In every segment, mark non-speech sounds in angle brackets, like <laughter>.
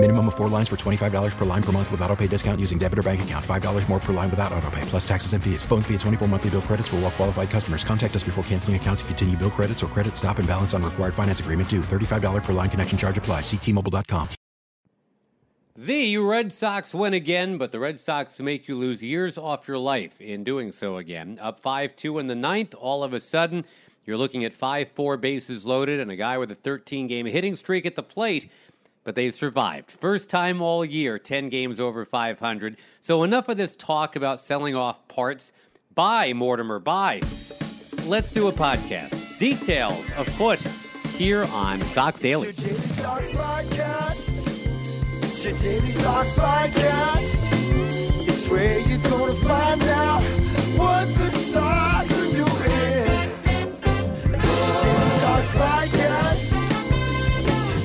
Minimum of four lines for $25 per line per month with auto pay discount using debit or bank account. $5 more per line without auto pay, plus taxes and fees. Phone fee at 24 monthly bill credits for all well qualified customers. Contact us before canceling account to continue bill credits or credit stop and balance on required finance agreement due. $35 per line connection charge apply. Ctmobile.com. The Red Sox win again, but the Red Sox make you lose years off your life in doing so again. Up 5 2 in the ninth, all of a sudden, you're looking at 5 4 bases loaded and a guy with a 13 game hitting streak at the plate but they survived. First time all year, 10 games over 500. So enough of this talk about selling off parts. Buy, Mortimer, buy. Let's do a podcast. Details afoot here on Sox Daily. It's your Daily Sox podcast. It's your Daily Sox podcast. It's where you're gonna find out what the Sox are doing. It's your Daily Sox podcast.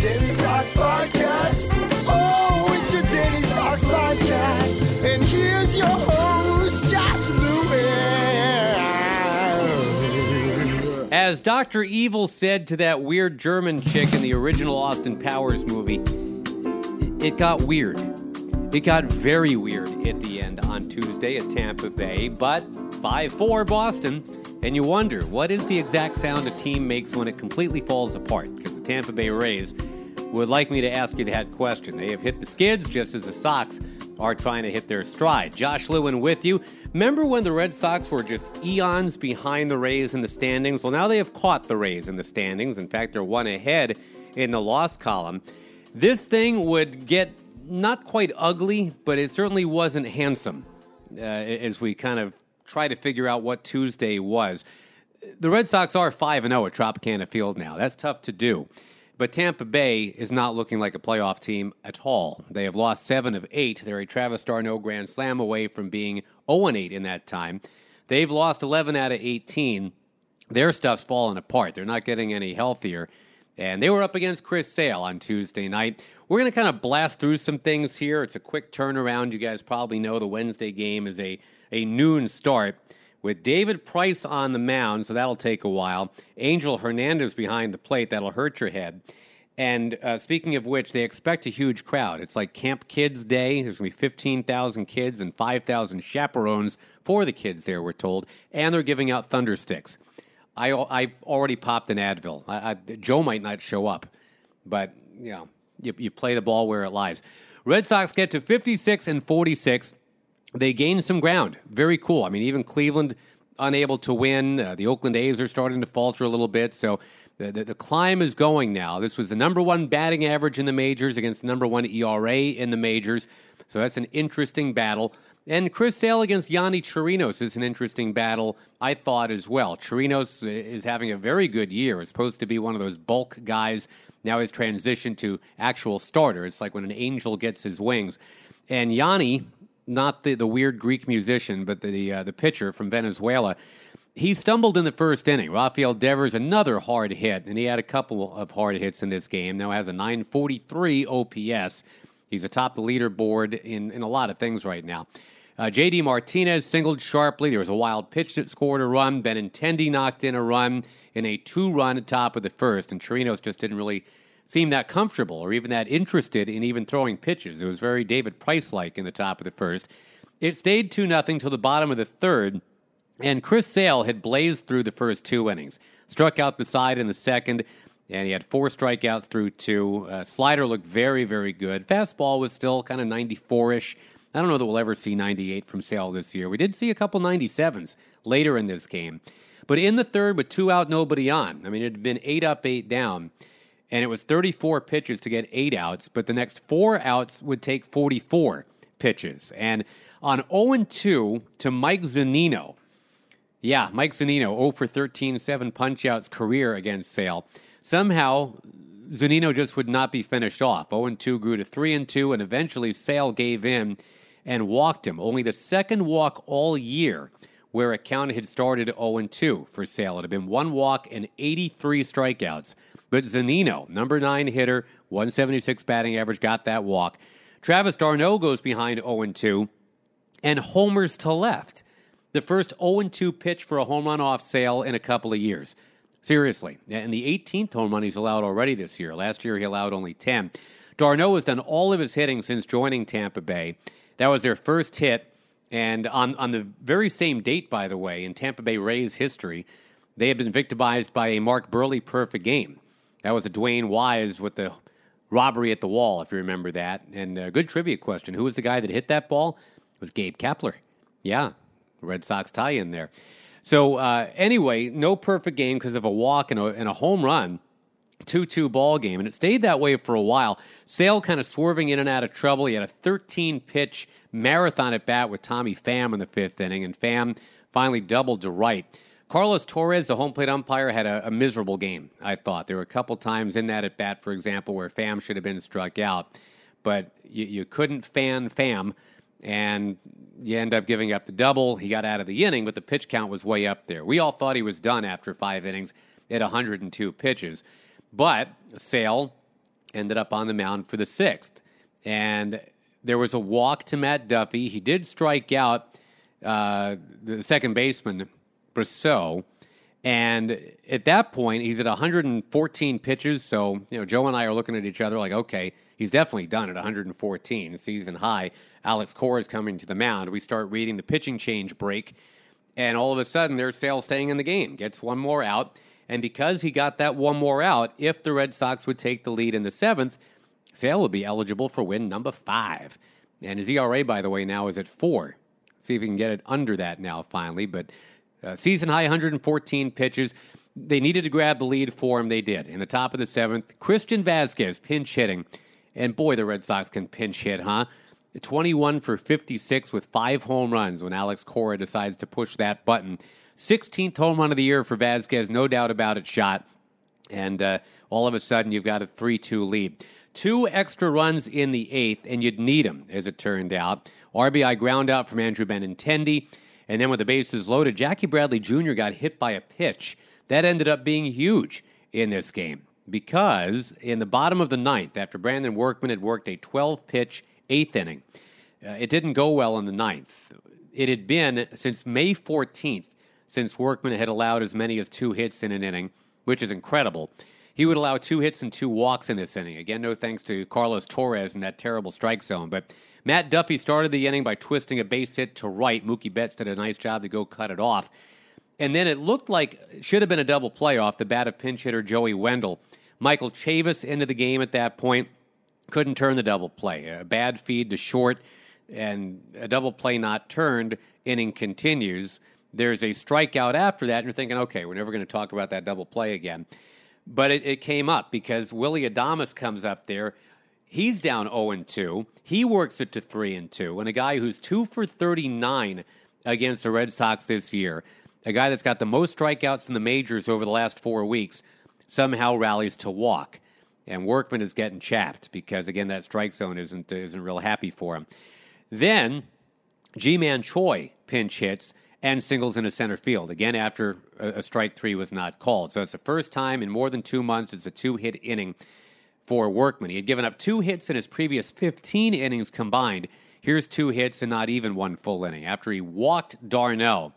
Daily Sox podcast. Oh, it's Daily Sox podcast. And here's your host, Josh Lewin. As Dr. Evil said to that weird German chick in the original Austin Powers movie, it got weird. It got very weird at the end on Tuesday at Tampa Bay, but 5 4 Boston. And you wonder, what is the exact sound a team makes when it completely falls apart? Because the Tampa Bay Rays would like me to ask you that question. They have hit the skids just as the Sox are trying to hit their stride. Josh Lewin with you. Remember when the Red Sox were just eons behind the Rays in the standings? Well, now they have caught the Rays in the standings. In fact, they're one ahead in the loss column. This thing would get not quite ugly, but it certainly wasn't handsome uh, as we kind of try to figure out what Tuesday was. The Red Sox are 5 0 at Tropicana Field now. That's tough to do. But Tampa Bay is not looking like a playoff team at all. They have lost seven of eight. They're a Travis d'Arnaud Grand Slam away from being 0 8 in that time. They've lost 11 out of 18. Their stuff's falling apart. They're not getting any healthier. And they were up against Chris Sale on Tuesday night. We're going to kind of blast through some things here. It's a quick turnaround. You guys probably know the Wednesday game is a, a noon start with David Price on the mound, so that'll take a while. Angel Hernandez behind the plate, that'll hurt your head. And uh, speaking of which, they expect a huge crowd. It's like Camp Kids Day. There's going to be 15,000 kids and 5,000 chaperones for the kids there, we're told. And they're giving out thunder sticks. I, I've already popped an Advil. I, I, Joe might not show up, but you know, you, you play the ball where it lies. Red Sox get to 56 and 46 they gained some ground. Very cool. I mean, even Cleveland unable to win. Uh, the Oakland A's are starting to falter a little bit. So the, the, the, climb is going now. This was the number one batting average in the majors against number one ERA in the majors. So that's an interesting battle. And Chris Sale against Yonny Chirinos is an interesting battle, I thought, as well. Chirinos is having a very good year. It's supposed to be one of those bulk guys. Now he's transitioned to actual starter. It's like when an angel gets his wings. And Yonny not the, the weird Greek musician, but the uh, the pitcher from Venezuela. He stumbled in the first inning. Rafael Devers another hard hit, and he had a couple of hard hits in this game. Now has a 943 OPS. He's atop the leaderboard in, in a lot of things right now. Uh, J.D. Martinez singled sharply. There was a wild pitch that scored a run. Benintendi knocked in a run in a two-run top of the first, and Chirinos just didn't really seem that comfortable or even that interested in even throwing pitches. It was very David Price like in the top of the first. It stayed 2 0 till the bottom of the third, and Chris Sale had blazed through the first two innings. Struck out the side in the second, and he had four strikeouts through two. Uh, slider looked very, very good. Fastball was still kind of 94 ish. I don't know that we'll ever see 98 from Sale this year. We did see a couple 97s later in this game. But in the third, with two out, nobody on. I mean, it had been eight up, eight down and it was 34 pitches to get eight outs, but the next four outs would take 44 pitches. And on 0 2 to Mike Zunino, yeah, Mike Zunino, 0 for 13, seven punchouts career against Sale. Somehow, Zunino just would not be finished off. 0 2 grew to 3 and 2, and eventually Sale gave in and walked him. Only the second walk all year where a count had started 0 2 for Sale. It had been one walk and 83 strikeouts But Zunino, number nine hitter, 176 batting average, got that walk. Travis d'Arnaud goes behind 0 2 and homers to left. The first 0 2 pitch for a home run off Sale in a couple of years. Seriously. And the 18th home run he's allowed already this year. Last year he allowed only 10. d'Arnaud has done all of his hitting since joining Tampa Bay. That was their first hit. And on, on the very same date, by the way, in Tampa Bay Rays history, they had been victimized by a Mark Buehrle perfect game. That was a DeWayne Wise with the robbery at the wall, if you remember that. And a good trivia question who was the guy that hit that ball? It was Gabe Kapler. Yeah, Red Sox tie in there. So, uh, anyway, no perfect game because of a walk and a, and a home run. 2 2 ball game, and it stayed that way for a while. Sale kind of swerving in and out of trouble. He had a 13 pitch marathon at bat with Tommy Pham in the fifth inning, and Pham finally doubled to right. Carlos Torres, the home plate umpire, had a, a, miserable game, I thought. There were a couple times in that at bat, for example, where Pham should have been struck out, but you, you couldn't fan Pham, and you end up giving up the double. He got out of the inning, but the pitch count was way up there. We all thought he was done after five innings at 102 pitches. But Sale ended up on the mound for the sixth. And there was a walk to Matt Duffy. He did strike out uh, the second baseman, Brosseau. And at that point, he's at 114 pitches. So, you know, Joe and I are looking at each other like, okay, he's definitely done at 114, season high. Alex Cora is coming to the mound. We start reading the pitching change break, and all of a sudden, there's Sale staying in the game. Gets one more out. And because he got that one more out, if the Red Sox would take the lead in the seventh, Sale would be eligible for win number five. And his ERA, by the way, now is at four. See if he can get it under that now, finally. But uh, season high 114 pitches. They needed to grab the lead for him. They did. In the top of the seventh, Christian Vazquez pinch hitting. And boy, the Red Sox can pinch hit, huh? 21 for 56 with five home runs when Alex Cora decides to push that button. 16th home run of the year for Vazquez, no doubt about it, shot. And uh, all of a sudden, you've got a 3 2 lead. Two extra runs in the eighth, and you'd need them, as it turned out. RBI ground out from Andrew Benintendi. And then with the bases loaded, Jackie Bradley Jr. got hit by a pitch. That ended up being huge in this game because in the bottom of the ninth, after Brandon Workman had worked a 12 pitch eighth inning, uh, it didn't go well in the ninth. It had been since May 14th since Workman had allowed as many as two hits in an inning, which is incredible. He would allow two hits and two walks in this inning. Again, no thanks to Carlos Torres in that terrible strike zone. But Matt Duffy started the inning by twisting a base hit to right. Mookie Betts did a nice job to go cut it off. And then it looked like should have been a double play off the bat of pinch hitter Joey Wendle. Michael Chavis into the game at that point couldn't turn the double play. A bad feed to short and a double play not turned. Inning continues there's a strikeout after that, and you're thinking, okay, we're never going to talk about that double play again. But it, it came up because Willie Adames comes up there. He's down 0 2. He works it to 3 and 2. And a guy who's 2 for 39 against the Red Sox this year, a guy that's got the most strikeouts in the majors over the last four weeks, somehow rallies to walk. And Workman is getting chapped because, again, that strike zone isn't, isn't real happy for him. Then Ji-Man Choi pinch hits and singles in a center field, again after a, strike three was not called. So it's the first time in more than two months it's a two hit inning for Workman. He had given up two hits in his previous 15 innings combined. Here's two hits and not even one full inning. After he walked d'Arnaud,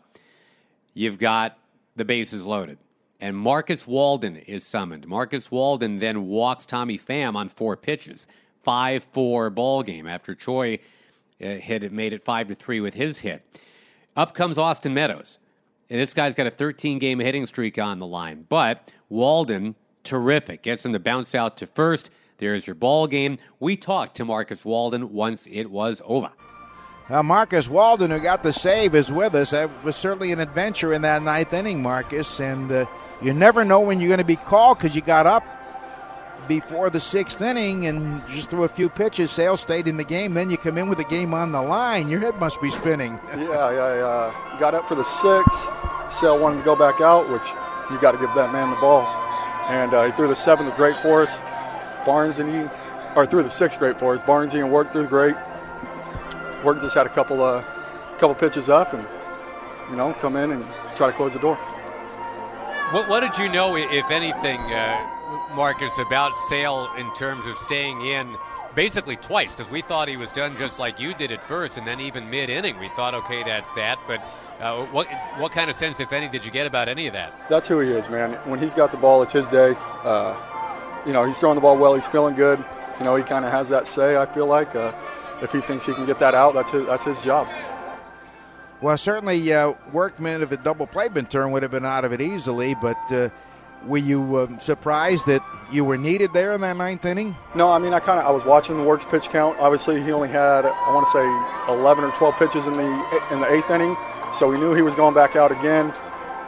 you've got the bases loaded. And Marcus Walden is summoned. Marcus Walden then walks Tommy Pham on four pitches. 5 4 ball game after Choi uh, had made it 5 to 3 with his hit. Up comes Austin Meadows. And this guy's got a 13 game hitting streak on the line. But Walden, terrific. Gets him to bounce out to first. There's your ball game. We talked to Marcus Walden once it was over. Now, Marcus Walden, who got the save, is with us. That was certainly an adventure in that ninth inning, Marcus. And uh, you never know when you're going to be called because you got up before the sixth inning and just threw a few pitches. Sale stayed in the game. Then you come in with the game on the line. Your head must be spinning. <laughs> yeah, I uh, got up for the sixth. Sale wanted to go back out, which you got to give that man the ball. And uh, he threw the seventh great for us. Barnes and he, or threw the sixth great for us. Barnes and worked through great. Work just had a couple uh, couple pitches up and you know come in and try to close the door. What, what did you know, if anything? Uh Marcus, about Sale in terms of staying in basically twice because we thought he was done just like you did at first, and then even mid inning we thought, okay, that's that. But uh, what what kind of sense, if any, did you get about any of that? That's who he is, man. When he's got the ball, it's his day. Uh, you know, he's throwing the ball well. He's feeling good. You know, he kind of has that say. I feel like uh, if he thinks he can get that out, that's his, that's his job. Well, certainly, uh, Workman, if a double play been turned, would have been out of it easily. But uh, were you um, surprised that you were needed there in that ninth inning? No, I mean, I kind of I was watching the Works pitch count. Obviously, he only had I want to say 11 or 12 pitches in the in the eighth inning, so we knew he was going back out again.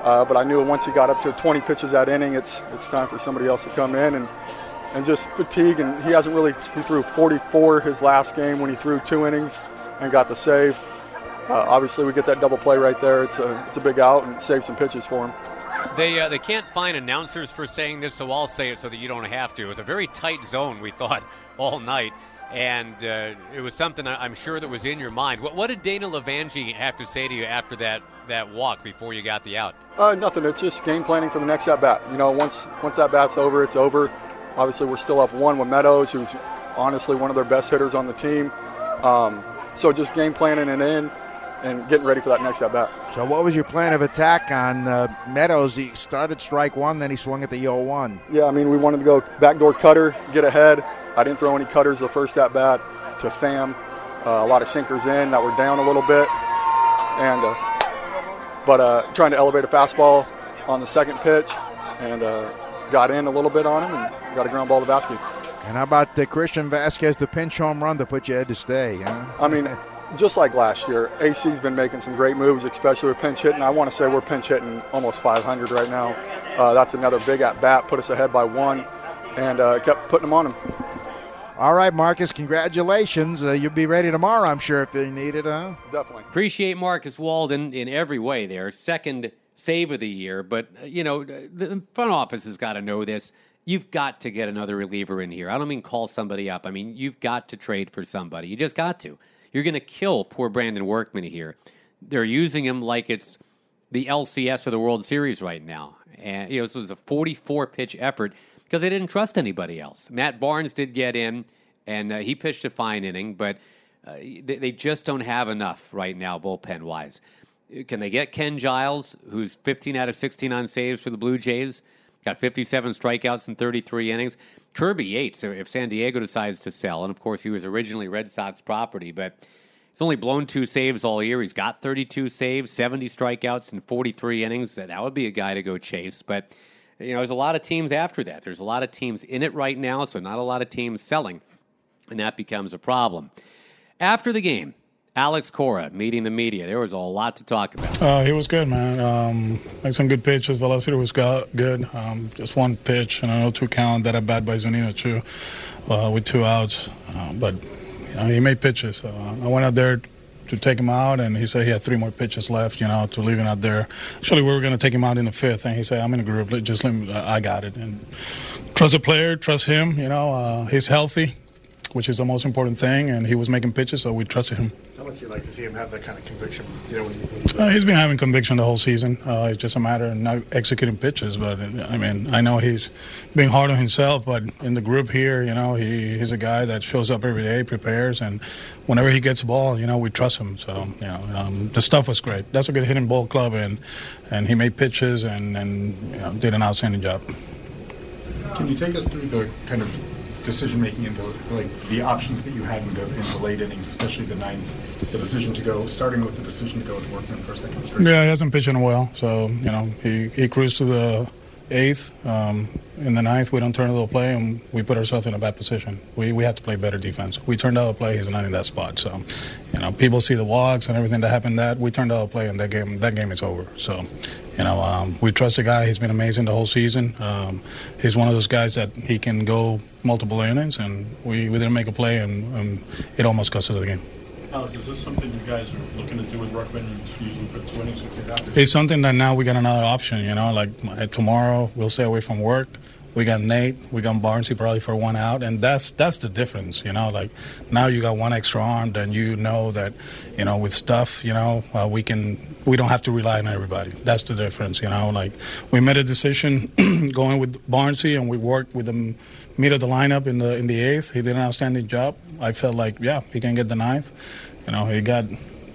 Uh, but I knew once he got up to 20 pitches that inning, it's it's time for somebody else to come in and and just fatigue. And he hasn't really he threw 44 his last game when he threw two innings and got the save. Uh, obviously, we get that double play right there. It's a it's a big out and save some pitches for him. They uh, they can't find announcers for saying this, so I'll say it so that you don't have to. It was a very tight zone we thought <laughs> all night, and uh, it was something I'm sure that was in your mind. What, what did Dana LeVangie have to say to you after that that walk before you got the out? Uh, nothing. It's just game planning for the next at bat. You know, once once that bat's over, it's over. Obviously, we're still up one with Meadows, who's honestly one of their best hitters on the team. Um, so just game planning and in and getting ready for that next at bat. So, what was your plan of attack on uh, Meadows? He started strike one, then he swung at the 0 1. Yeah, I mean, we wanted to go backdoor cutter, get ahead. I didn't throw any cutters the first at bat to Pham. Uh, a lot of sinkers in that were down a little bit, and uh, but uh, trying to elevate a fastball on the second pitch, and uh, got in a little bit on him, and got a ground ball to Vazquez. And how about the Christian Vazquez, the pinch home run to put you ahead to stay? Huh? I mean, <laughs> just like last year, AC's been making some great moves, especially with pinch hitting. I want to say we're pinch hitting almost 500 right now. Uh, that's another big at bat, put us ahead by one, and uh, kept putting them on him. All right, Marcus, congratulations. Uh, you'll be ready tomorrow, I'm sure, if they need it, huh? Definitely. Appreciate Marcus Walden in every way there. Second save of the year, but, uh, you know, the front office has got to know this. You've got to get another reliever in here. I don't mean call somebody up. I mean, you've got to trade for somebody. You just got to. You're going to kill poor Brandon Workman here. They're using him like it's the LCS or the World Series right now. And, you know, this was a 44 pitch effort because they didn't trust anybody else. Matt Barnes did get in, and uh, he pitched a fine inning, but uh, they, they, just don't have enough right now, bullpen wise. Can they get Ken Giles, who's 15 out of 16 on saves for the Blue Jays? Got 57 strikeouts in 33 innings. Kirby Yates, if San Diego decides to sell, and of course he was originally Red Sox property, but he's only blown two saves all year. He's got 32 saves, 70 strikeouts and 43 innings. That would be a guy to go chase, but you know, there's a lot of teams after that. There's a lot of teams in it right now, so not a lot of teams selling, and that becomes a problem. After the game, Alex Cora meeting the media. There was a lot to talk about. Uh, he was good, man. Um, made some good pitches. Velocity was good. Um, just one pitch, and I know two count that I bat by Zunino too, uh, with two outs. Uh, but you know, he made pitches. Uh, I went out there to take him out, and he said he had three more pitches left, you know, to leave him out there. Actually, we were going to take him out in the fifth, and he said, "I'm in a group. Just let me. I got it." And trust the player, trust him. You know, uh, he's healthy, which is the most important thing, and he was making pitches, so we trusted him. You like to see him have that kind of conviction? You know, when he, when he uh, he's been having conviction the whole season. Uh, it's just a matter of not executing pitches. But I mean, I know he's being hard on himself, but in the group here, you know, he, he's a guy that shows up every day, prepares, and whenever he gets a ball, you know, we trust him. So you know, um, the stuff was great. That's a good hitting ball club, and and he made pitches and and you know, did an outstanding job. Can you take us through the kind of decision making in the like the options that you had in the, in the late innings, especially the ninth, the decision to go, starting with the decision to go with Workman for a second straight. Yeah, he hasn't pitched in a while, so you know he he cruised to the eighth. Um, in the ninth, we don't turn a little play, and we put ourselves in a bad position. We we have to play better defense. We turned out a play. He's not in that spot. So, you know, people see the walks and everything that happened. That we turned out a play, and that game that game is over. So, you know, um, we trust the guy. He's been amazing the whole season. Um, he's one of those guys that he can go multiple innings, and we, we didn't make a play, and, and it almost cost us the game. Alex, is this something you guys are looking to do with Workman and using for two innings? It's something that now we got another option. You know, like tomorrow we'll stay away from work. We got Nate, we got Barnesy probably for one out, and that's that's the difference, you know. Like now you got one extra arm, then you know that, you know, with stuff, you know, uh, we can we don't have to rely on everybody. That's the difference, you know. Like we made a decision <clears throat> going with Barnesy, and we worked with him mid of the lineup in the in the eighth. He did an outstanding job. I felt like yeah, he can get the ninth. You know, he got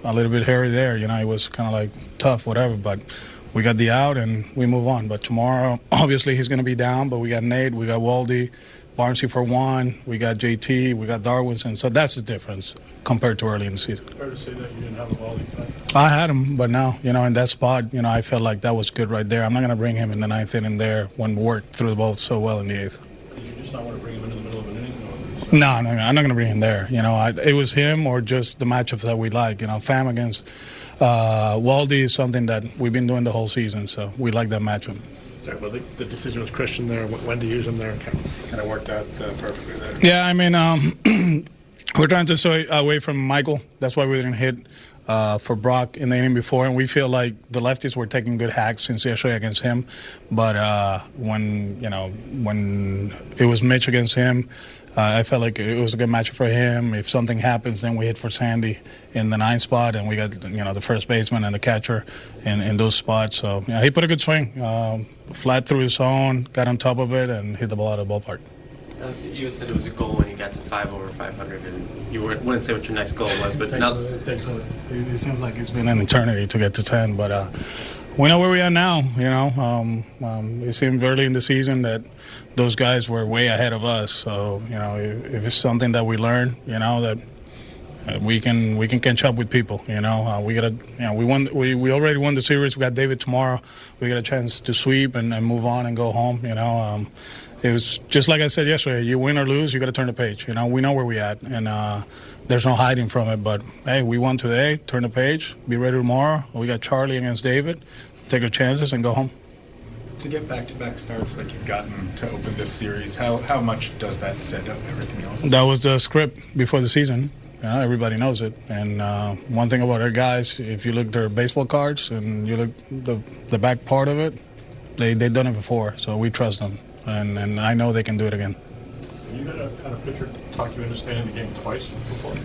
a little bit hairy there. You know, it was kind of like tough, whatever, but we got the out and we move on. But tomorrow, <clears throat> obviously, he's going to be down. But we got Nate, we got Waldy, Barnesy for one, we got JT, we got Darwinzon. So that's the difference compared to early in the season. Fair to say that you didn't have a Waldy tonight. I had him, but now, you know, in that spot, you know, I felt like that was good right there. I'm not going to bring him in the ninth inning there when work threw the ball so well in the eighth. Did you just not want to bring him into the middle of an inning? No, no, no I'm not going to bring him there. You know, I, it was him or just the matchups that we like. You know, Pham against uh, Waldy is something that we've been doing the whole season, so we like that matchup. Well, the, the decision was Christian there, wh- when to use him there, and kind of, kind of worked out uh, perfectly there. Yeah, I mean, um, <clears throat> we're trying to stay away from Michael. That's why we didn't hit uh, for Brock in the inning before, and we feel like the lefties were taking good hacks since yesterday against him. But uh, when you know when it was Mitch against him, uh, I felt like it was a good matchup for him. If something happens, then we hit for Sandy in the nine spot, and we got you know the first baseman and the catcher in, in those spots. So yeah, he put a good swing, um, flat through his zone, got on top of it, and hit the ball out of the ballpark. Uh, You had said it was a goal when you got to five over 500, and you weren't, wouldn't say what your next goal was, but now, Thanks. It it seems like it's been an eternity to get to 10, but uh, we know where we are now. You know, um, um, it seemed early in the season that those guys were way ahead of us. So you know, if, if it's something that we learn, you know that. We can we can catch up with people, you know. Uh, we got to, you know, we won. We, we already won the series. We got David tomorrow. We got a chance to sweep and, and move on and go home. You know, um, it was just like I said yesterday. You win or lose, you got to turn the page. You know, we know where we at, and uh, there's no hiding from it. But hey, we won today. Turn the page. Be ready tomorrow. We got Charlie against David. Take our chances and go home. To get back-to-back starts like you've gotten to open this series, how, how much does that set up everything else? That was the script before the season. You know, everybody knows it. And uh, one thing about our guys, if you look their baseball cards and you look the the back part of it, they they've done it before. So we trust them, and and I know they can do it again. You had a, kind of pitcher talk you into staying in the game twice before.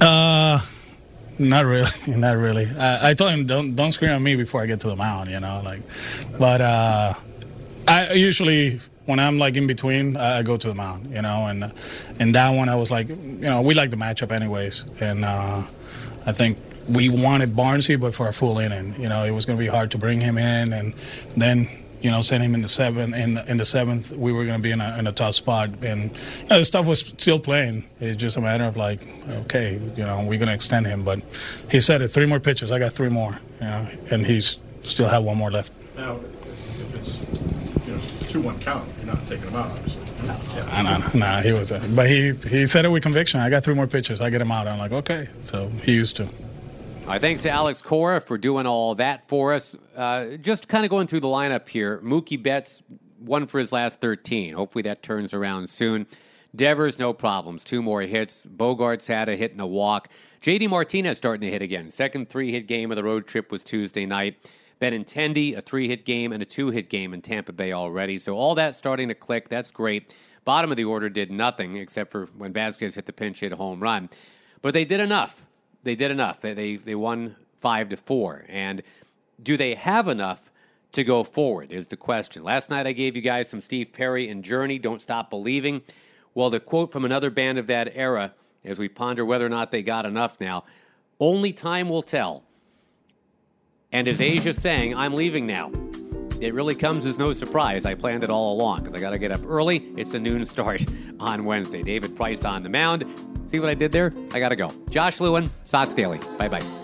Uh, not really, <laughs> not really. I, I told him don't don't scream at me before I get to the mound, you know, like. But uh, I usually when I'm like in between, I go to the mound, you know, and in that one I was like, you know, we like the matchup anyways, and uh, I think we wanted Barnesy, but for a full inning, you know, it was going to be hard to bring him in, and then. You know, send him in the seventh. In in the seventh, we were going to be in a, in a tough spot, and you know, the stuff was still playing. It's just a matter of like, okay, you know, we're going to extend him. But he said it: three more pitches. I got three more. You know, and he's still have one more left. Now, it's, you know, two-one count, you're not taking him out, obviously. Nah, nah, nah, he was. But he he said it with conviction. I got three more pitches. I get him out. I'm like, okay. So he used to. All right, thanks to Alex Cora for doing all that for us. Uh, just kind of going through the lineup here. Mookie Betts, one for his last 13. Hopefully that turns around soon. Devers, no problems. Two more hits. Bogaerts had a hit and a walk. JD Martinez starting to hit again. Second three hit game of the road trip was Tuesday night. Benintendi, a three hit game and a two hit game in Tampa Bay already. So all that starting to click. That's great. Bottom of the order did nothing except for when Vazquez hit the pinch hit home run. But they did enough. They did enough. They, they, they won five to four. And do they have enough to go forward is the question. Last night I gave you guys some Steve Perry and Journey, Don't Stop Believing. Well, the quote from another band of that era, as we ponder whether or not they got enough now, only time will tell. And as Asia saying, I'm leaving now. It really comes as no surprise. I planned it all along because I got to get up early. It's a noon start <laughs> on Wednesday. David Price on the mound. See what I did there? I got to go. Josh Lewin, Sox Daily. Bye bye.